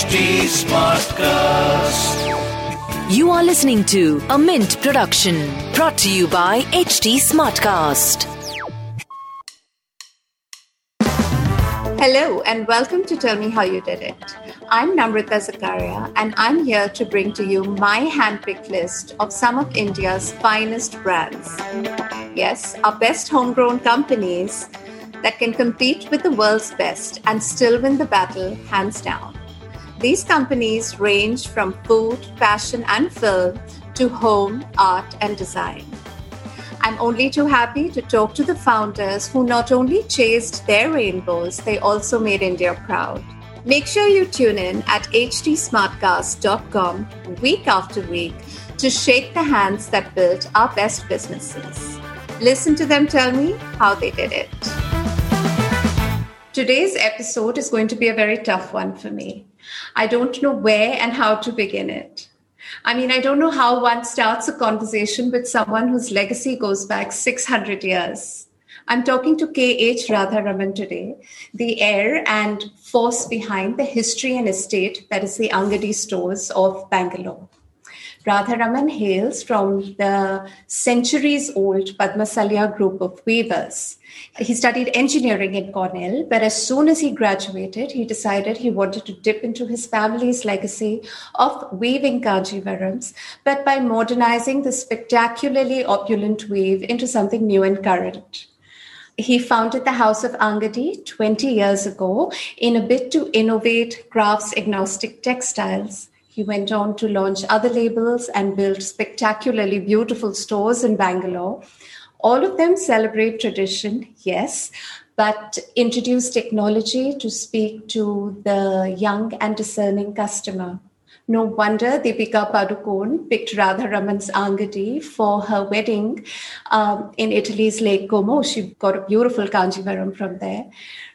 HT Smartcast. You are listening to a Mint production brought to you by HT Smartcast. Hello and welcome to Tell Me How You Did It. I'm Namrata Zakaria and I'm here to bring to you my handpicked list of some of India's finest brands. Yes, our best homegrown companies that can compete with the world's best and still win the battle hands down. These companies range from food, fashion, and film to home, art, and design. I'm only too happy to talk to the founders who not only chased their rainbows, they also made India proud. Make sure you tune in at htsmartcast.com week after week to shake the hands that built our best businesses. Listen to them tell me how they did it. Today's episode is going to be a very tough one for me. I don't know where and how to begin it. I mean, I don't know how one starts a conversation with someone whose legacy goes back 600 years. I'm talking to K.H. Radharaman today, the heir and force behind the history and estate that is the Angadi stores of Bangalore. Radharaman hails from the centuries old Padmasalya group of weavers. He studied engineering in Cornell, but as soon as he graduated, he decided he wanted to dip into his family's legacy of weaving Kanjivarams, but by modernizing the spectacularly opulent weave into something new and current. He founded the House of Angadi 20 years ago in a bid to innovate crafts agnostic textiles. He went on to launch other labels and build spectacularly beautiful stores in Bangalore. All of them celebrate tradition, yes, but introduce technology to speak to the young and discerning customer. No wonder Deepika Padukone picked Radharaman's Angadi for her wedding um, in Italy's Lake Como. She got a beautiful Kanjivaram from there.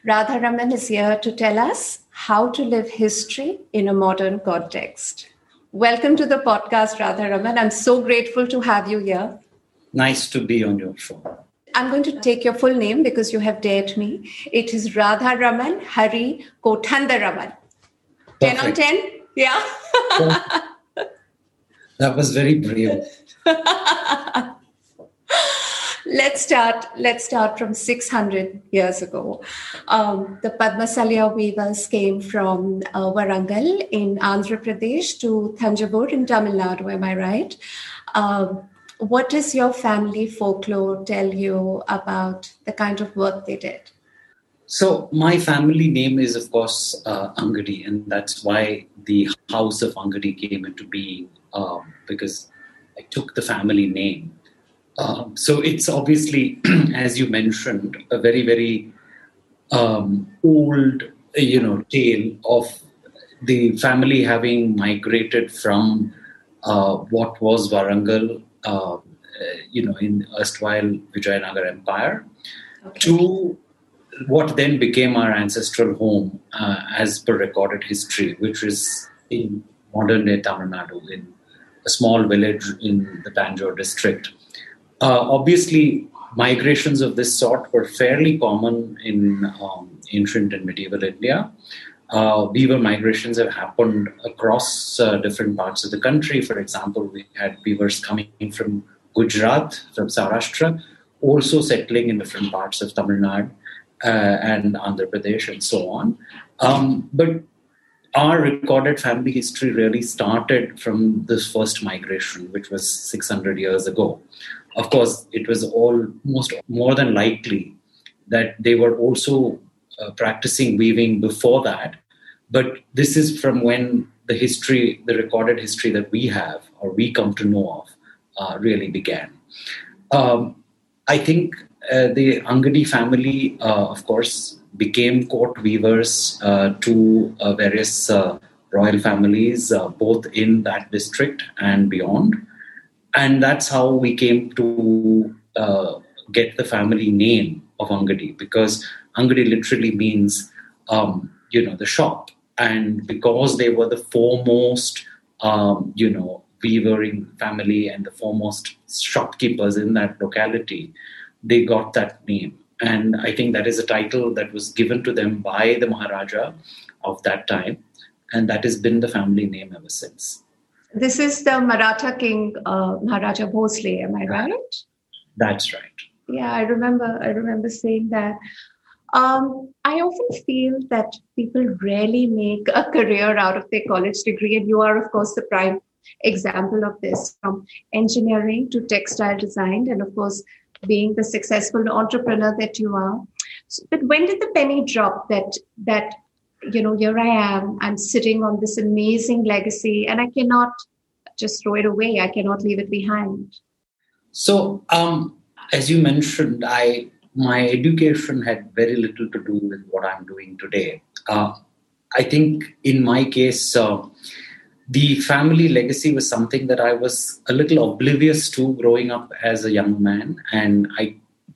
Radharaman is here to tell us how to live history in a modern context. Welcome to the podcast, Radharaman. I'm so grateful to have you here. Nice to be on your show. I'm going to take your full name because you have dared me. It is Radha Raman Hari Kothandaraman. 10 on 10? Yeah. that was very brave. let's start let's start from 600 years ago. Um, the padmasalya weavers came from uh, warangal in andhra pradesh to thanjavur in tamil nadu am i right? Um, what does your family folklore tell you about the kind of work they did? So my family name is of course uh, angadi and that's why the house of angadi came into being uh, because i took the family name um, so it's obviously, as you mentioned, a very, very um, old, you know, tale of the family having migrated from uh, what was Warangal, uh, you know, in erstwhile Vijayanagar Empire, okay. to what then became our ancestral home uh, as per recorded history, which is in modern day Tamil Nadu, in a small village in the Tanjore district. Uh, obviously, migrations of this sort were fairly common in um, ancient and medieval India. Uh, beaver migrations have happened across uh, different parts of the country. For example, we had beavers coming from Gujarat, from Saurashtra, also settling in different parts of Tamil Nadu uh, and Andhra Pradesh and so on. Um, but our recorded family history really started from this first migration, which was 600 years ago. Of course, it was almost more than likely that they were also uh, practicing weaving before that. But this is from when the history, the recorded history that we have or we come to know of, uh, really began. Um, I think uh, the Angadi family, uh, of course, became court weavers uh, to uh, various royal families, both in that district and beyond and that's how we came to uh, get the family name of Angadi because Angadi literally means um, you know the shop, and because they were the foremost um, you know weavering family and the foremost shopkeepers in that locality, they got that name. And I think that is a title that was given to them by the Maharaja of that time, and that has been the family name ever since. This is the Maratha king uh, Maharaja Bhosle, am I right? That's right. Yeah, I remember. I remember saying that. Um, I often feel that people rarely make a career out of their college degree, and you are, of course, the prime example of this from engineering to textile design, and of course, being the successful entrepreneur that you are. But when did the penny drop that that you know here I am, I'm sitting on this amazing legacy, and I cannot just throw it away. I cannot leave it behind. So, um, as you mentioned, I my education had very little to do with what I'm doing today. Uh, I think in my case, uh, the family legacy was something that I was a little oblivious to growing up as a young man, and I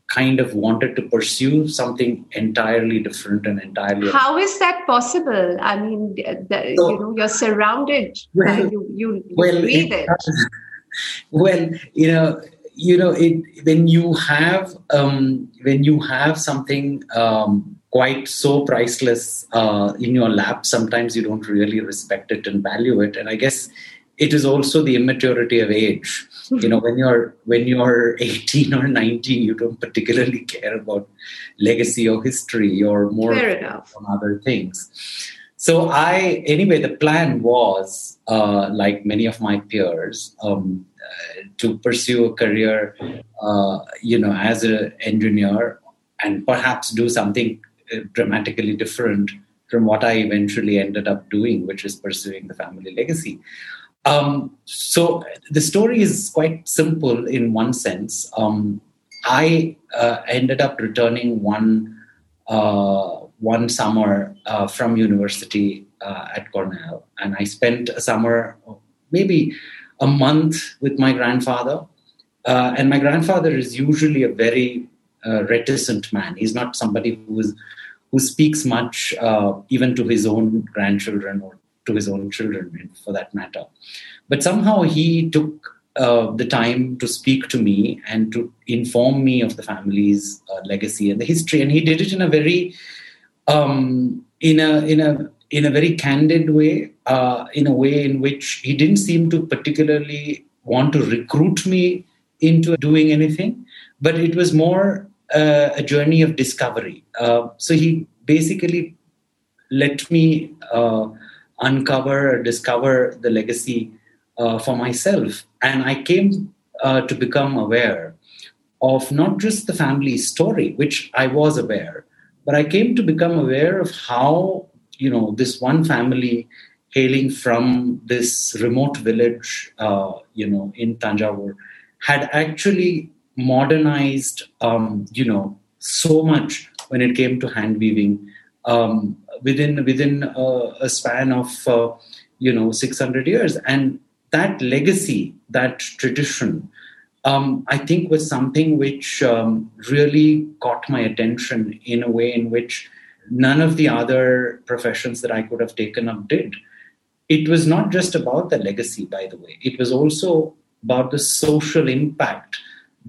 kind of wanted to pursue something entirely different and entirely. How is that possible? I mean, the, so, you know, you're surrounded. Well, you you, you well, breathe it. it. well, you know, you know, it, when you have um, when you have something um, quite so priceless uh, in your lap, sometimes you don't really respect it and value it. And I guess it is also the immaturity of age. You know when you're when you're 18 or 19 you don't particularly care about legacy or history you're more on other things. So i anyway the plan was uh, like many of my peers um, uh, to pursue a career uh, you know as an engineer and perhaps do something dramatically different from what i eventually ended up doing which is pursuing the family legacy um, so the story is quite simple in one sense. Um, I uh, ended up returning one uh, one summer uh, from university uh, at Cornell, and I spent a summer, maybe a month, with my grandfather. Uh, and my grandfather is usually a very uh, reticent man. He's not somebody who is who speaks much, even to his own grandchildren or to his own children, for that matter. But somehow he took uh, the time to speak to me and to inform me of the family's uh, legacy and the history, and he did it in a very, um, in a in a in a very candid way, uh, in a way in which he didn't seem to particularly want to recruit me into doing anything, but it was more uh, a journey of discovery. Uh, so he basically let me uh, uncover or discover the legacy uh, for myself. And I came uh, to become aware of not just the family story, which I was aware, but I came to become aware of how, you know, this one family hailing from this remote village, uh, you know, in Tanjavur, had actually modernized, um, you know, so much when it came to hand weaving. Um, within within uh, a span of uh, you know 600 years. And that legacy that tradition um, i think was something which um, really caught my attention in a way in which none of the other professions that i could have taken up did. It was not just about the legacy by the way. It was also about the social impact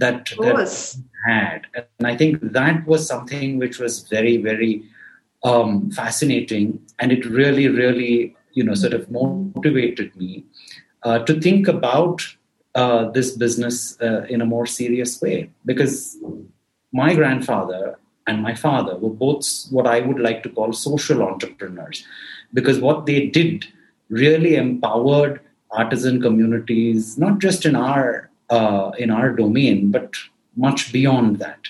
that, that had. And i think that was something which was very very um, fascinating, and it really, really, you know, sort of motivated me uh, to think about uh, this business uh, in a more serious way. Because my grandfather and my father were both what I would like to call social entrepreneurs, because what they did really empowered artisan communities, not just in our uh, in our domain, but much beyond that.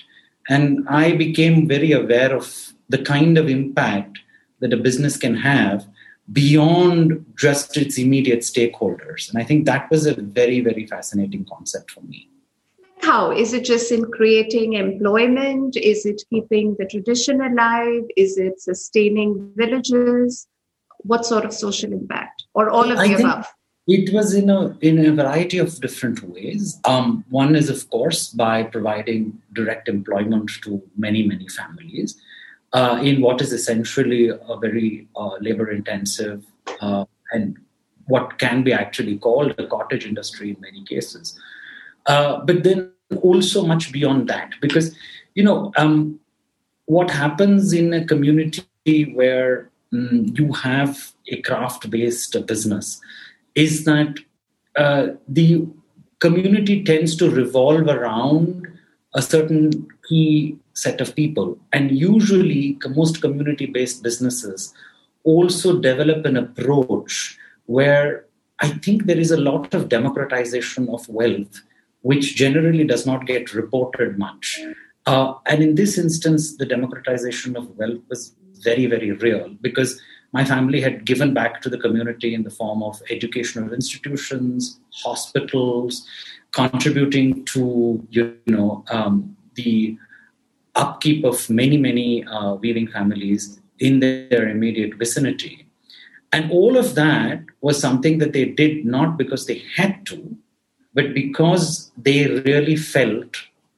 And I became very aware of the kind of impact that a business can have beyond just its immediate stakeholders. And I think that was a very, very fascinating concept for me. How? Is it just in creating employment? Is it keeping the tradition alive? Is it sustaining villages? What sort of social impact? Or all of I the above? It was in a in a variety of different ways. Um, one is, of course, by providing direct employment to many many families uh, in what is essentially a very uh, labor intensive uh, and what can be actually called a cottage industry in many cases. Uh, but then also much beyond that, because, you know, um, what happens in a community where mm, you have a craft based business is that uh, the community tends to revolve around a certain key set of people. And usually, most community based businesses also develop an approach where I think there is a lot of democratization of wealth, which generally does not get reported much. Uh, and in this instance, the democratization of wealth was very, very real because my family had given back to the community in the form of educational institutions, hospitals, contributing to you know um, the upkeep of many many uh, weaving families in their immediate vicinity. And all of that was something that they did not because they had to but because they really felt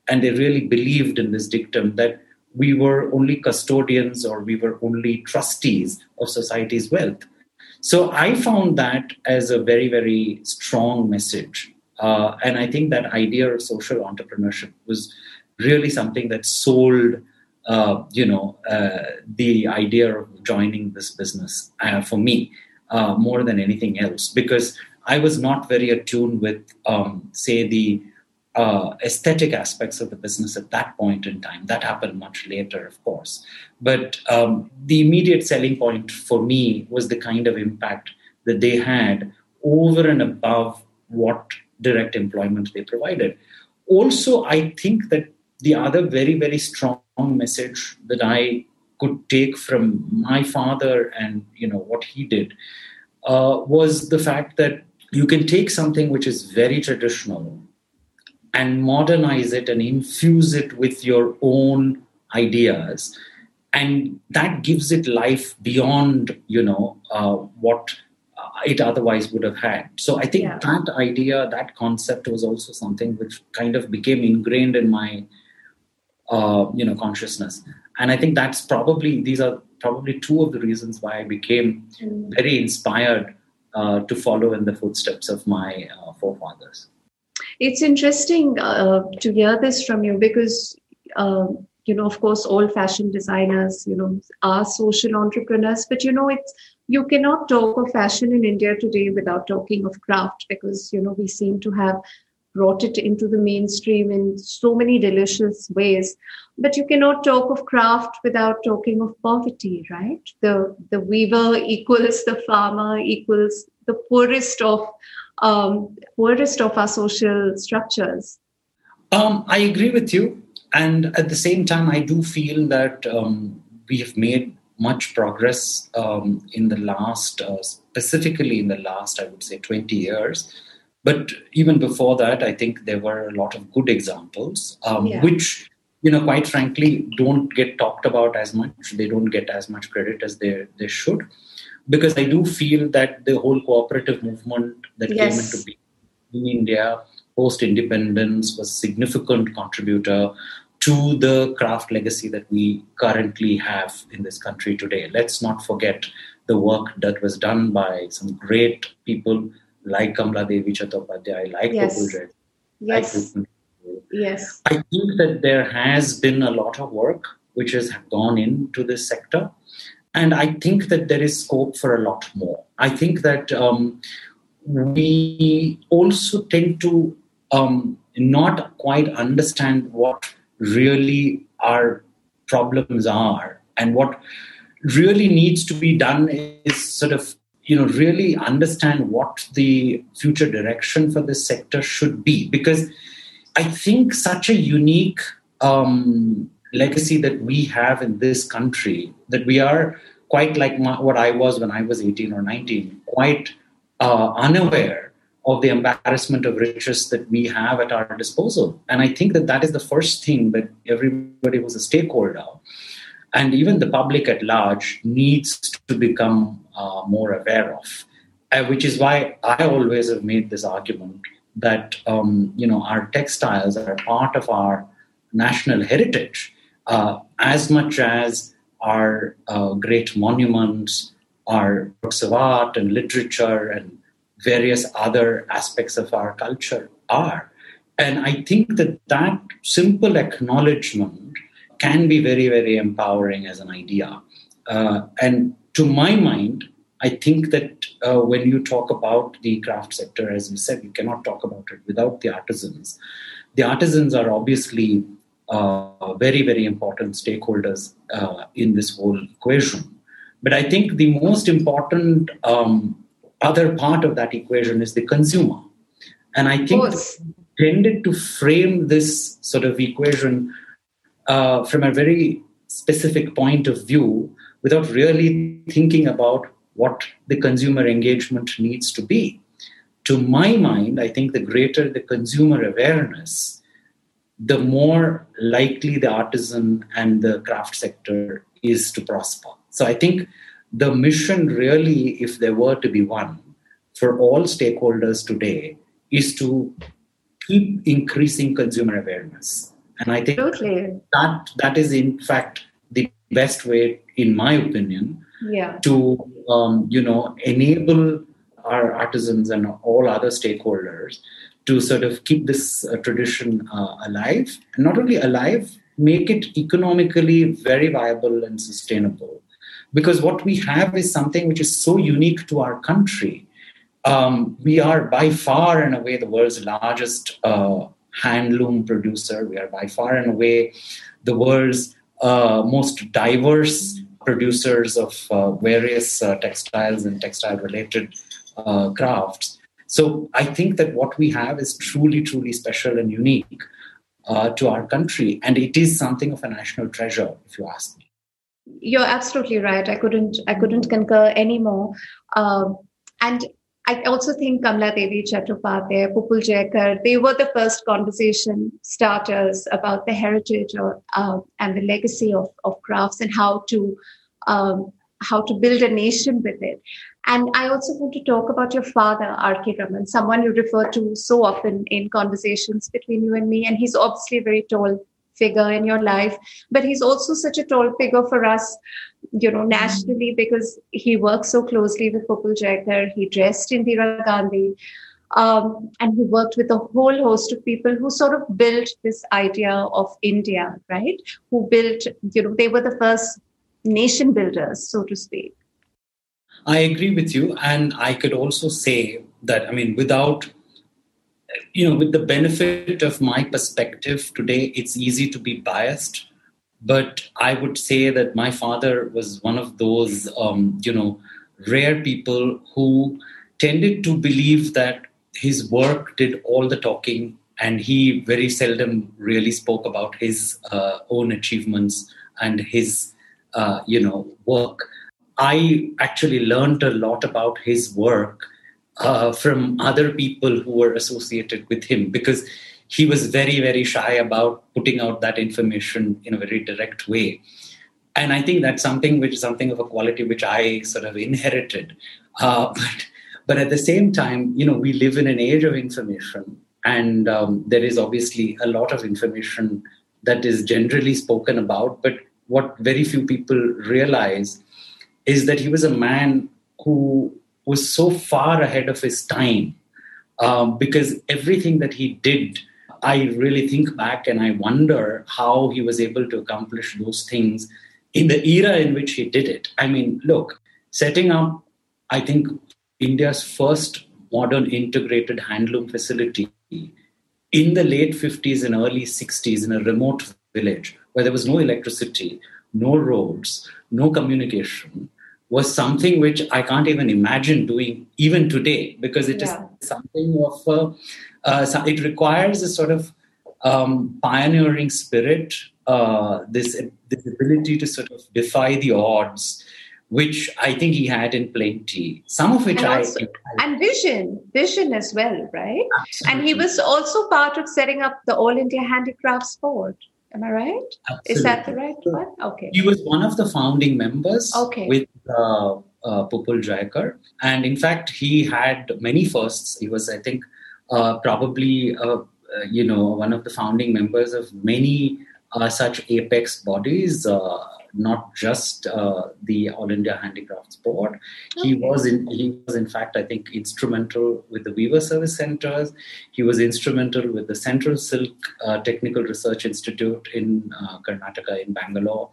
and they really believed in this dictum that we were only custodians or we were only trustees of society's wealth. So i found that as a very very strong message. Uh, and I think that idea of social entrepreneurship was really something that sold, uh, you know, uh, the idea of joining this business uh, for me uh, more than anything else. Because I was not very attuned with, um, say, the uh, aesthetic aspects of the business at that point in time. That happened much later, of course. But um, the immediate selling point for me was the kind of impact that they had over and above what direct employment they provided. Also, I think that the other very, very strong message that I could take from my father and you know what he did uh, was the fact that you can take something which is very traditional and modernize it and infuse it with your own ideas and that gives it life beyond you know uh, what it otherwise would have had. So I think yeah. that idea, that concept was also something which kind of became ingrained in my, uh, you know, consciousness. And I think that's probably, these are probably two of the reasons why I became mm. very inspired uh, to follow in the footsteps of my uh, forefathers. It's interesting uh, to hear this from you because um, you know, of course, all fashion designers, you know, are social entrepreneurs, but you know, it's you cannot talk of fashion in India today without talking of craft because you know we seem to have brought it into the mainstream in so many delicious ways. But you cannot talk of craft without talking of poverty, right? The the weaver equals the farmer equals the poorest of um, poorest of our social structures. Um, I agree with you, and at the same time, I do feel that um, we have made much progress um, in the last, uh, specifically in the last, I would say, 20 years. But even before that, I think there were a lot of good examples, um, yeah. which, you know, quite frankly, don't get talked about as much. They don't get as much credit as they, they should. Because I do feel that the whole cooperative movement that yes. came into being in India post independence was a significant contributor to the craft legacy that we currently have in this country today. Let's not forget the work that was done by some great people like Kamla Devi Chattopadhyay, like yes. Gokul yes. like Yes. I think that there has been a lot of work which has gone into this sector. And I think that there is scope for a lot more. I think that um, we also tend to um, not quite understand what really our problems are and what really needs to be done is sort of you know really understand what the future direction for this sector should be because i think such a unique um, legacy that we have in this country that we are quite like my, what i was when i was 18 or 19 quite uh, unaware of the embarrassment of riches that we have at our disposal. And I think that that is the first thing that everybody who's a stakeholder and even the public at large needs to become uh, more aware of. Uh, which is why I always have made this argument that um, you know our textiles are part of our national heritage uh, as much as our uh, great monuments, our works of art and literature and various other aspects of our culture are. And I think that that simple acknowledgement can be very, very empowering as an idea. Uh, and to my mind, I think that uh, when you talk about the craft sector, as you said, you cannot talk about it without the artisans. The artisans are obviously uh, very, very important stakeholders uh, in this whole equation. But I think the most important um, other part of that equation is the consumer. And I think tended to frame this sort of equation uh, from a very specific point of view without really thinking about what the consumer engagement needs to be. To my mind, I think the greater the consumer awareness, the more likely the artisan and the craft sector is to prosper. So I think the mission, really, if there were to be one, for all stakeholders today, is to keep increasing consumer awareness. And I think totally. that that is in fact the best way, in my opinion, yeah. to um, you know enable our artisans and all other stakeholders to sort of keep this uh, tradition uh, alive and not only alive make it economically very viable and sustainable because what we have is something which is so unique to our country um, we are by far and away the world's largest uh, handloom producer. We are by far and away the world's uh, most diverse producers of uh, various uh, textiles and textile related crafts. So I think that what we have is truly, truly special and unique uh, to our country. And it is something of a national treasure, if you ask me. You're absolutely right. I couldn't, I couldn't concur anymore. Um, and I also think Kamla Devi Chattopadhyay, Pupul Jayakar, they were the first conversation starters about the heritage or, uh, and the legacy of, of crafts and how to um, how to build a nation with it. And I also want to talk about your father, R.K. Raman, someone you refer to so often in conversations between you and me. And he's obviously a very tall figure in your life, but he's also such a tall figure for us you know, nationally because he worked so closely with Pupul Jayakar. He dressed Indira Gandhi. Um, and he worked with a whole host of people who sort of built this idea of India, right? Who built, you know, they were the first nation builders, so to speak. I agree with you. And I could also say that, I mean, without, you know, with the benefit of my perspective today, it's easy to be biased but I would say that my father was one of those, um, you know, rare people who tended to believe that his work did all the talking and he very seldom really spoke about his uh, own achievements and his, uh, you know, work. I actually learned a lot about his work uh, from other people who were associated with him because he was very, very shy about putting out that information in a very direct way. And I think that's something which is something of a quality which I sort of inherited. Uh, but, but at the same time, you know, we live in an age of information, and um, there is obviously a lot of information that is generally spoken about. But what very few people realize is that he was a man who was so far ahead of his time um, because everything that he did I really think back and I wonder how he was able to accomplish those things in the era in which he did it. I mean, look, setting up, I think, India's first modern integrated handloom facility in the late 50s and early 60s in a remote village where there was no electricity, no roads, no communication was something which I can't even imagine doing even today because it yeah. is something of a uh, it requires a sort of um, pioneering spirit, uh, this, this ability to sort of defy the odds, which I think he had in plenty. Some of which and I, also, and vision, vision as well, right? Absolutely. And he was also part of setting up the All India Handicrafts Board. Am I right? Absolutely. Is that the right one? Okay. He was one of the founding members. Okay. With uh, uh, Pupul Jayakar, and in fact, he had many firsts. He was, I think, uh, probably uh, uh, you know one of the founding members of many such apex bodies not just uh, the All India Handicrafts Board. Okay. He was in he was in fact I think instrumental with the Weaver Service Centers. He was instrumental with the Central Silk uh, Technical Research Institute in uh, Karnataka in Bangalore.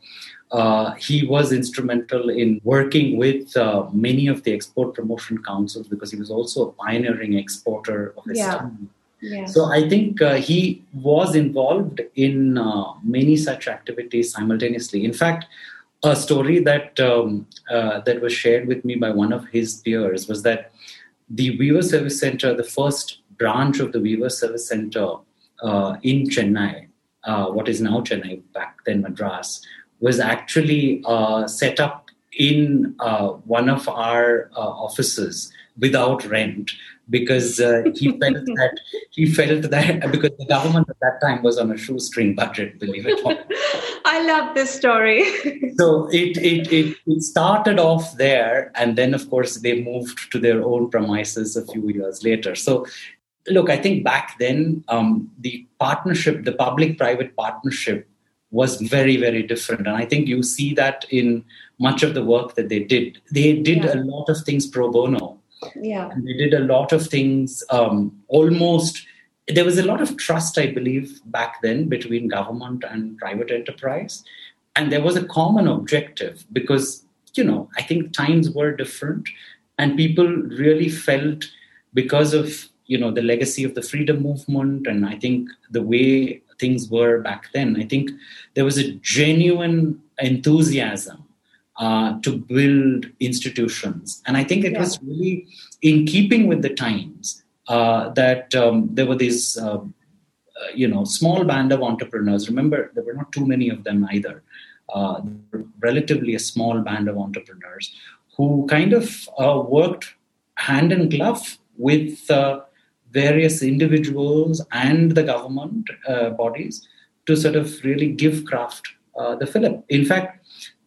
uh, he was instrumental in working with uh, many of the export promotion councils because he was also a pioneering exporter of his Yeah. time. So I think uh, he was involved in uh, many such activities simultaneously. In fact, a story that um, uh, that was shared with me by one of his peers was that the Weaver Service Center, the first branch of the Weaver Service Center uh, in Chennai, uh, what is now Chennai, back then Madras, was actually uh, set up in one of our offices without rent because uh, he felt that he felt that because the government at that time was on a shoestring budget, believe it or not. I love this story. So it, it it it started off there, and then of course they moved to their own premises a few years later. So look, I think back then um, the partnership, the public-private partnership, was very very different, and I think you see that in much of the work that they did. They did Yeah. a lot of things pro bono. Yeah. And they did a lot of things um, almost there was a lot of trust i believe back then between government and private enterprise and there was a common objective because you know i think times were different and people really felt because of you know the legacy of the freedom movement and i think the way things were back then i think there was a genuine enthusiasm uh, to build institutions. And I think it Yeah. was really in keeping with the times uh, that um, there were these, uh, uh, you know, small band of entrepreneurs. Remember, there were not too many of them either. Uh, relatively a small band of entrepreneurs who kind of uh, worked hand in glove with various individuals and the government bodies to sort of really give craft uh, the fillip. In fact,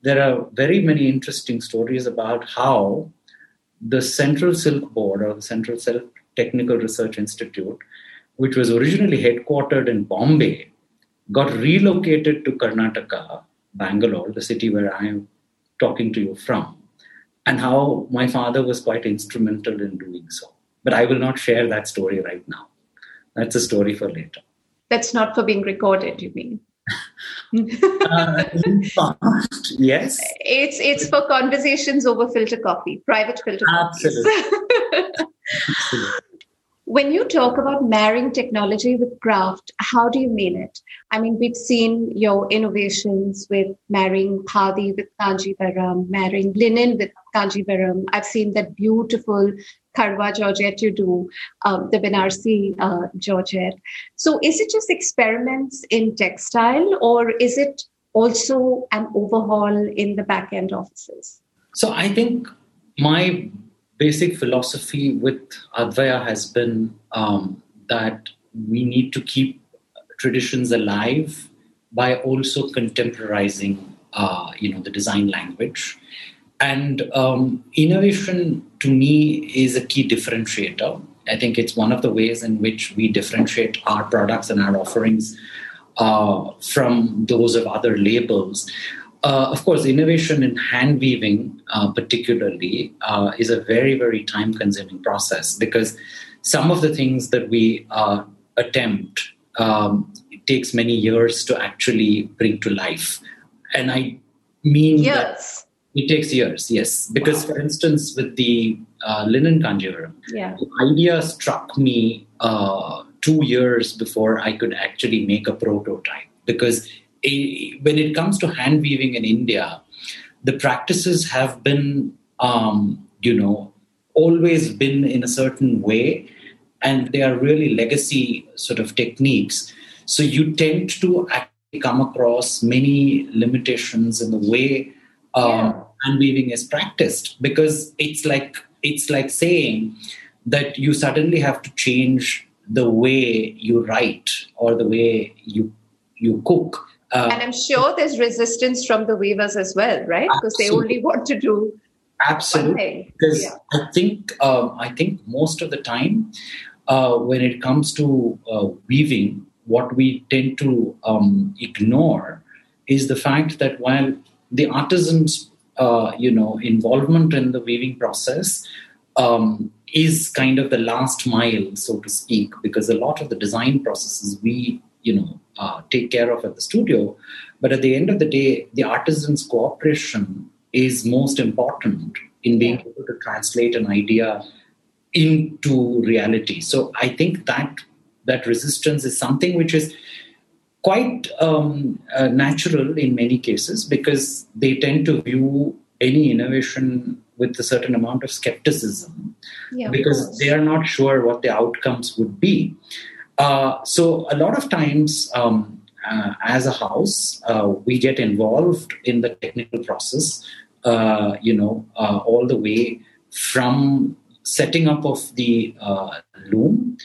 there are very many interesting stories about how the Central Silk Board or the Central Silk Technical Research Institute, which was originally headquartered in Bombay, got relocated to Karnataka, Bangalore, the city where I am talking to you from, and how my father was quite instrumental in doing so. But I will not share that story right now. That's a story for later. That's not for being recorded, you mean? Uh, in past, yes. It's it's for conversations over filter coffee, private filter. Absolutely. Absolutely. when you talk about marrying technology with craft, how do you mean it? I mean, we've seen your innovations with marrying khadi with kanjivaram, marrying linen with kanjivaram. I've seen that beautiful karwa georgette you do, um, the Banarsi uh, georgette. So, is it just experiments in textile, or is it also an overhaul in the back end offices? So I think my basic philosophy with Advaya has been um, that we need to keep traditions alive by also contemporizing, uh, you know, the design language. And um, innovation to me is a key differentiator. I think it's one of the ways in which we differentiate our products and our offerings uh, from those of other labels. Uh, of course, innovation in hand weaving, uh, particularly, uh, is a very, very time consuming process because some of the things that we uh, attempt um, takes many years to actually bring to life. And I mean that. It takes years, yes. Because, for instance, with the uh, linen kanjivaram, Yeah. the idea struck me uh, two years before I could actually make a prototype. Because eh, when it comes to hand weaving in India, the practices have been, um, you know, always been in a certain way, and they are really legacy sort of techniques. So you tend to actually come across many limitations in the way um, Yeah. hand weaving is practiced because it's like it's like saying that you suddenly have to change the way you write or the way you you cook. Uh, And I'm sure there's resistance from the weavers as well, right? Because they only want to do absolutely. because Yeah. I think um, I think most of the time uh, when it comes to uh, weaving, what we tend to um, ignore is the fact that while the artisans, uh, you know, involvement in the weaving process um, is kind of the last mile, so to speak, because a lot of the design processes we you know uh, take care of at the studio. But at the end of the day, the artisan's cooperation is most important in being able to translate an idea into reality. So I think that that resistance is something which is quite um, uh, natural in many cases because they tend to view any innovation with a certain amount of skepticism Yeah, because course. they are not sure what the outcomes would be. Uh, so a lot of times, um, uh, as a house, uh, we get involved in the technical process. Uh, you know, uh, all the way from setting up of the uh, loom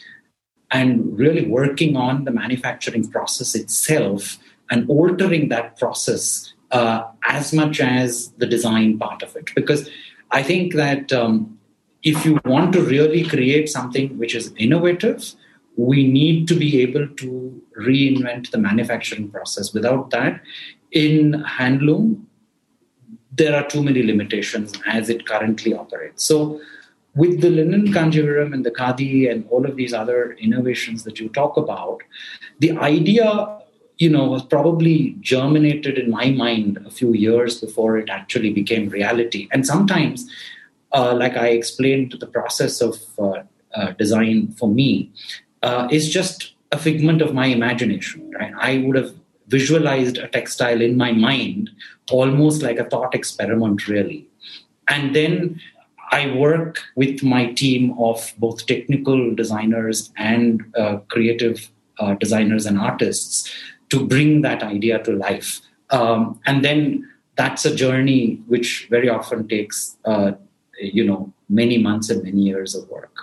and really working on the manufacturing process itself and altering that process uh, as much as the design part of it. Because I think that um, if you want to really create something which is innovative, we need to be able to reinvent the manufacturing process. Without that, in handloom, there are too many limitations as it currently operates. So, with the linen kanjivaram and the khadi and all of these other innovations that you talk about, the idea, you know, was probably germinated in my mind a few years before it actually became reality. And sometimes, uh, like I explained, the process of uh, uh, design for me uh, is just a figment of my imagination. Right? I would have visualized a textile in my mind almost like a thought experiment, really. And then I work with my team of both technical designers and uh, creative uh, designers and artists to bring that idea to life. Um, and then that's a journey which very often takes, uh, you know, many months and many years of work.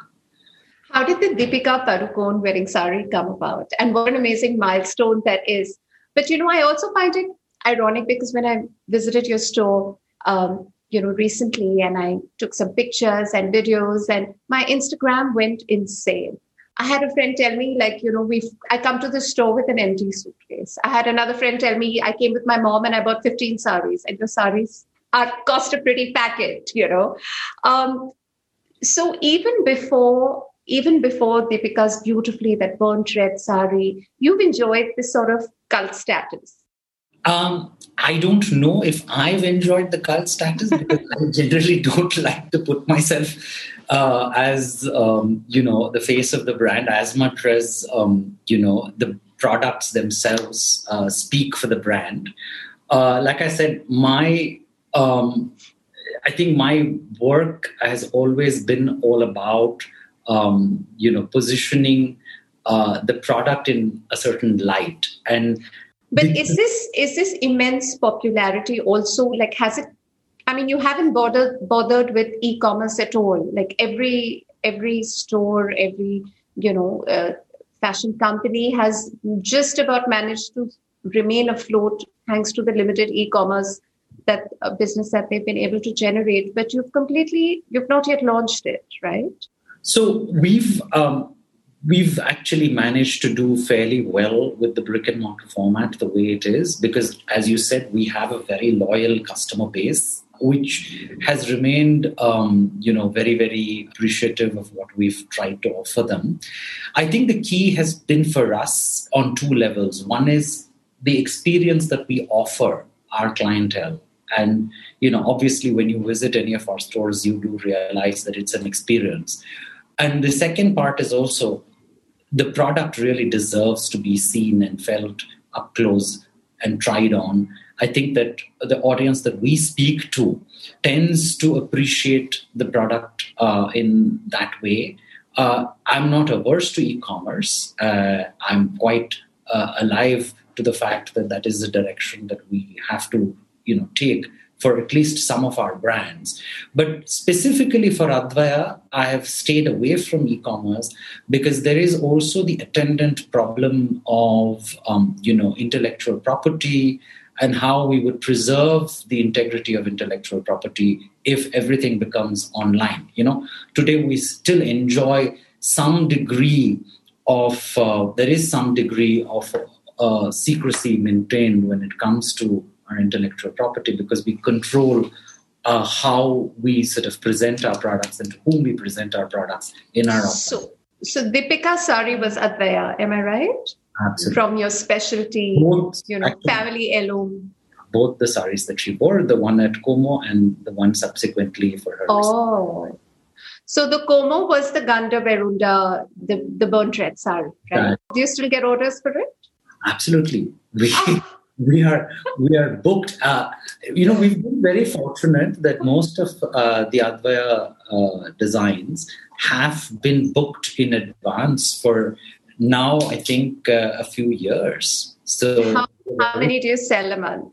How did the Deepika Padukone wedding sari come about? And what an amazing milestone that is. But you know, I also find it ironic because when I visited your store, um, you know, recently, and I took some pictures and videos, and my Instagram went insane. I had a friend tell me, like, you know, we've I come to the store with an empty suitcase. I had another friend tell me I came with my mom and I bought 15 saris, and your saris are cost a pretty packet, you know. Um, so even before even before Deepika's beautifully that burnt red sari, you've enjoyed this sort of cult status. Um, I don't know if I've enjoyed the cult status because I generally don't like to put myself uh, as um, you know the face of the brand as much as um, you know the products themselves uh, speak for the brand. Uh, like I said, my um, I think my work has always been all about um, you know positioning uh, the product in a certain light and But the- is this is this immense popularity also like has it? I mean, you haven't bothered bothered with e-commerce at all. Like every every store, every you know uh, fashion company has just about managed to remain afloat thanks to the limited e-commerce that uh, business that they've been able to generate. But you've completely you've not yet launched it, right? So we've um, we've actually managed to do fairly well with the brick and mortar format the way it is because, as you said, we have a very loyal customer base which has remained, um, you know, very very appreciative of what we've tried to offer them. I think the key has been for us on two levels. One is the experience that we offer our clientele and you know obviously when you visit any of our stores you do realize that it's an experience and the second part is also the product really deserves to be seen and felt up close and tried on. I think that the audience that we speak to tends to appreciate the product uh, in that way. Uh, i'm not averse to e-commerce. Uh, i'm quite uh, alive to the fact that that is the direction that we have to you know take for at least some of our brands. But specifically for Advaya, I have stayed away from e-commerce because there is also the attendant problem of um, you know intellectual property and how we would preserve the integrity of intellectual property if everything becomes online. You know, today we still enjoy some degree of uh, there is some degree of uh, secrecy maintained when it comes to our intellectual property because we control uh, how we sort of present our products and to whom we present our products in our office. So, so Deepika Sari was Advaya, am I right? Absolutely. from your specialty, Both, you know, actually, family heirloom. both the saris that she wore, the one at Como and the one subsequently for her. Oh. So the Como was the Ganda Berunda, the, the burnt red sari, right? Right. Do you still get orders for it? Absolutely. We, we are we are booked. Uh, you know, we've been very fortunate that most of uh, the Advaya uh, designs have been booked in advance for now. I think uh, a few years. So How, how many do you sell a month?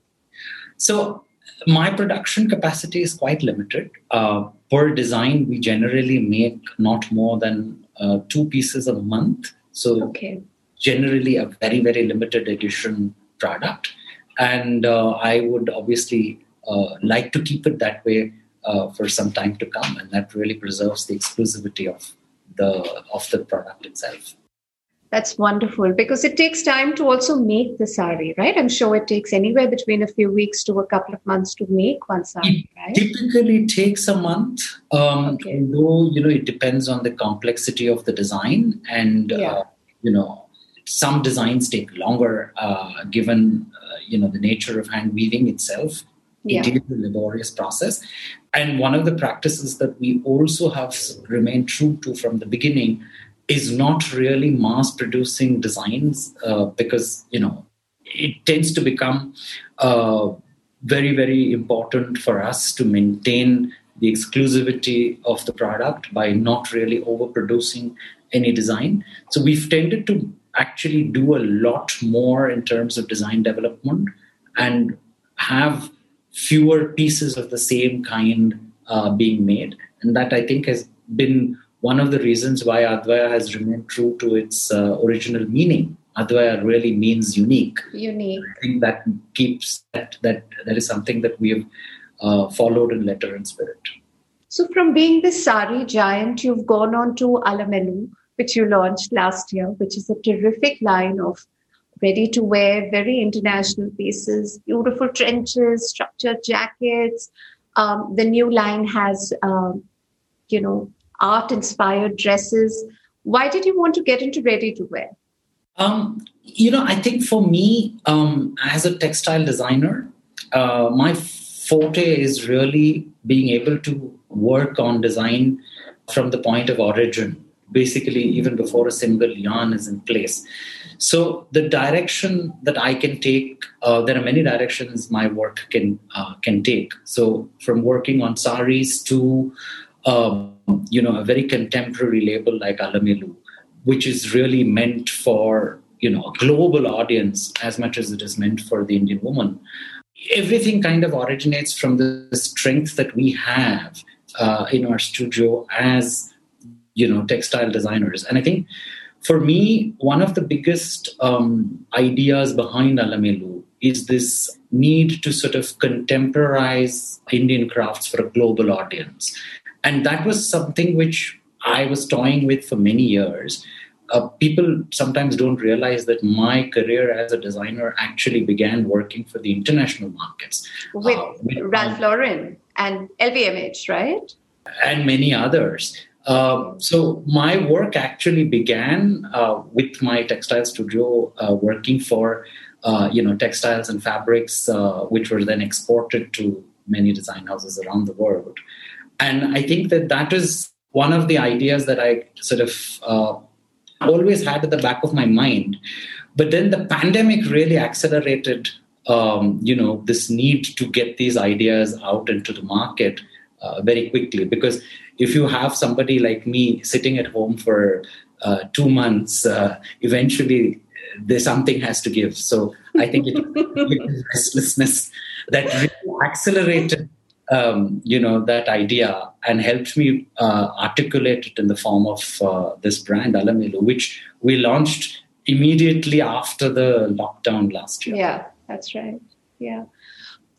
So my production capacity is quite limited. Uh, per design, we generally make not more than uh, two pieces a month. So Okay. generally a very very limited edition product, and uh, I would obviously uh, like to keep it that way uh, for some time to come, and that really preserves the exclusivity of the of the product itself. That's wonderful because it takes time to also make the sari, right? I'm sure it takes anywhere between a few weeks to a couple of months to make one sari, right? typically takes a month um, Okay. although you know it depends on the complexity of the design and Yeah. uh, you know some designs take longer uh, given uh, you know the nature of hand weaving itself. Yeah. it is a laborious process. And one of the practices that we also have remained true to from the beginning is not really mass producing designs uh, because you know it tends to become uh, very very important for us to maintain the exclusivity of the product by not really overproducing any design. So we've tended to actually do a lot more in terms of design development and have fewer pieces of the same kind uh, being made and that i think has been one of the reasons why advaya has remained true to its uh, original meaning advaya really means unique Unique. I think that keeps that that that is something that we have uh, followed in letter and spirit. So, from being the sari giant, you've gone on to Alamelu, which you launched last year, which is a terrific line of ready to wear, very international pieces, beautiful trenches, structured jackets. Um, the new line has, um, you know, art inspired dresses. Why did you want to get into ready to wear? Um, you know, I think for me, um, as a textile designer, uh, my forte is really being able to work on design from the point of origin, basically, even before a single yarn is in place. So, the direction that I can take, uh, there are many directions my work can uh, can take. So, from working on saris to um, you know a very contemporary label like Alamelu, which is really meant for you know a global audience as much as it is meant for the Indian woman. Everything kind of originates from the strength that we have uh, in our studio as you know textile designers, and I think for me one of the biggest um, ideas behind Alamelu is this need to sort of contemporize Indian crafts for a global audience, and that was something which I was toying with for many years uh, people sometimes don't realize that my career as a designer actually began working for the international markets With uh, with- Ralph Lauren and LVMH, right? and many others. Uh, so my work actually began uh, with my textile studio, uh, working for uh, you know textiles and fabrics, uh, which were then exported to many design houses around the world. And I think that that is one of the ideas that I sort of always had at the back of my mind. But then the pandemic really accelerated, um, you know, this need to get these ideas out into the market very quickly. Because if you have somebody like me sitting at home for uh, two months, uh, eventually there's something has to give. So I think it, restlessness that really accelerated um, you know that idea and helped me uh, articulate it in the form of uh, this brand Alamelu, which we launched immediately after the lockdown last year. Yeah, that's right. Yeah.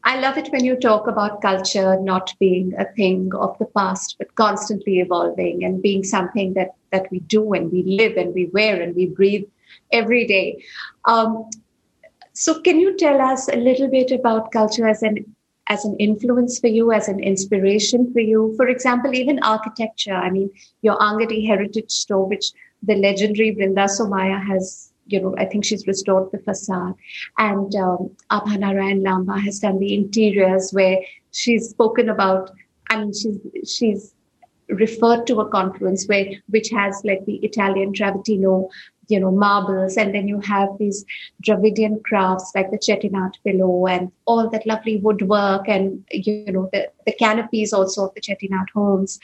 I love it when you talk about culture not being a thing of the past, but constantly evolving and being something that, that we do and we live and we wear and we breathe every day. Um, so, can you tell us a little bit about culture as an as an influence for you, as an inspiration for you? For example, even architecture. I mean, your Angadi Heritage Store, which the legendary Brinda Somaya has you know, I think she's restored the facade. And um, Abha Narayan Lamba has done the interiors where she's spoken about, I mean, she's, she's referred to a confluence where, which has like the Italian Travertino, you know, marbles, and then you have these Dravidian crafts like the Chettinad pillow and all that lovely woodwork and, you know, the, the canopies also of the Chettinad homes.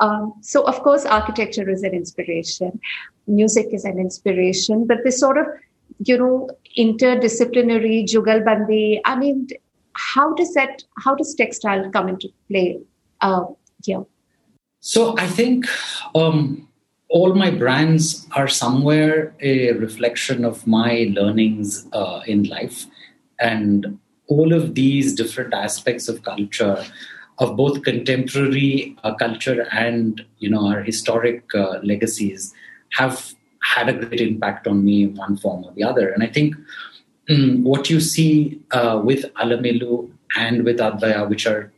Um, so, of course, architecture is an inspiration, music is an inspiration, but this sort of, you know, interdisciplinary jugalbandi. I mean, how does that? How does textile come into play uh, here? So, I think um, all my brands are somewhere a reflection of my learnings uh, in life, and all of these different aspects of culture of both contemporary uh, culture and you know our historic uh, legacies have had a great impact on me in one form or the other. And I think mm, what you see uh, with Alamelu and with Advaya, which are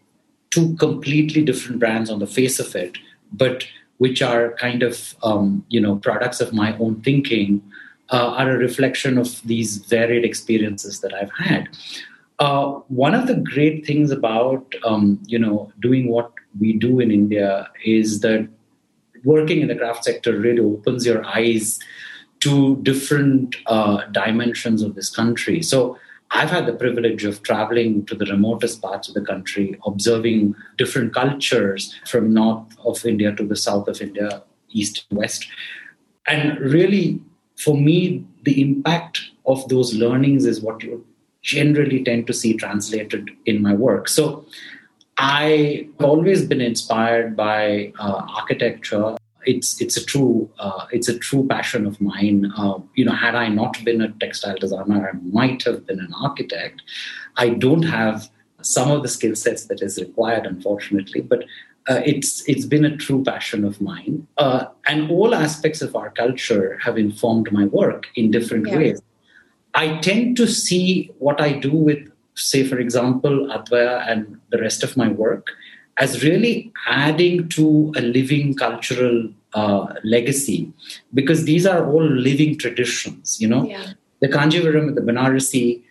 two completely different brands on the face of it, but which are kind of um, you know products of my own thinking, uh, are a reflection of these varied experiences that I've had. Uh, one of the great things about um, you know doing what we do in India is that working in the craft sector really opens your eyes to different uh, dimensions of this country. So I've had the privilege of traveling to the remotest parts of the country, observing different cultures from north of India to the south of India, east and west. And really, for me, the impact of those learnings is what you generally tend to see translated in my work. So I've always been inspired by uh, architecture. It's it's a true uh, it's a true passion of mine. Uh, you know, had I not been a textile designer, I might have been an architect. I don't have some of the skill sets that is required, unfortunately, but uh, it's it's been a true passion of mine. Uh, and all aspects of our culture have informed my work in different yeah. ways. I tend to see what I do with, say, for example, Advaya and the rest of my work as really adding to a living cultural uh, legacy because these are all living traditions, you know. Yeah. The Kanjivaram, the Banarasi,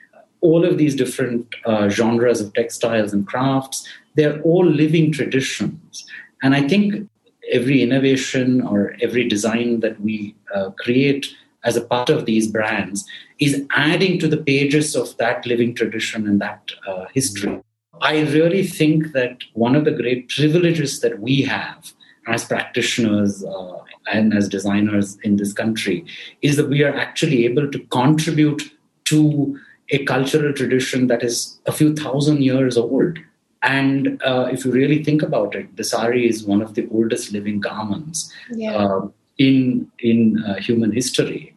all of these different uh, genres of textiles and crafts, they're all living traditions. And I think every innovation or every design that we uh, create as a part of these brands is adding to the pages of that living tradition and that uh, history. I really think that one of the great privileges that we have as practitioners uh, and as designers in this country is that we are actually able to contribute to a cultural tradition that is a few thousand years old. And uh, if you really think about it, the sari is one of the oldest living garments yeah. uh, in in uh, human history.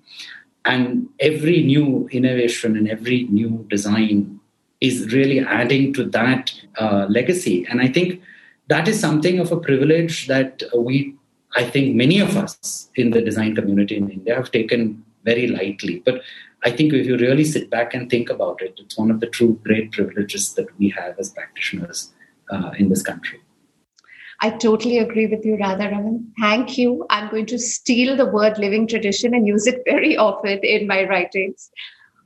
And every new innovation and every new design is really adding to that uh, legacy. And I think that is something of a privilege that we, I think many of us in the design community in India have taken very lightly. But I think if you really sit back and think about it, it's one of the true great privileges that we have as practitioners uh, in this country. I totally agree with you, Radharaman. Thank you. I'm going to steal the word living tradition and use it very often in my writings.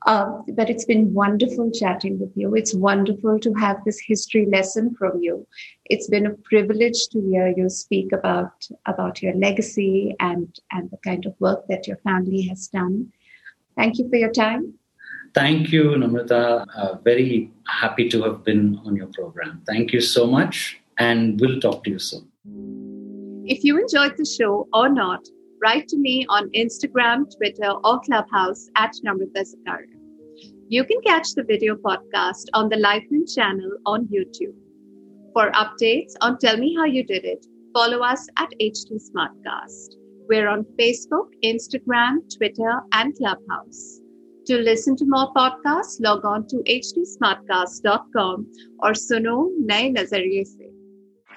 Um, but it's been wonderful chatting with you. It's wonderful to have this history lesson from you. It's been a privilege to hear you speak about about your legacy and and the kind of work that your family has done. Thank you for your time. Thank you, Namrata. Uh, very happy to have been on your program. Thank you so much and we'll talk to you soon. If you enjoyed the show or not, write to me on Instagram, Twitter, or Clubhouse at Namrata Zakaria. You can catch the video podcast on the Livemint channel on YouTube. For updates on Tell Me How You Did It, follow us at HT Smartcast. We're on Facebook, Instagram, Twitter, and Clubhouse. To listen to more podcasts, log on to htsmartcast.com or suno nazariye se.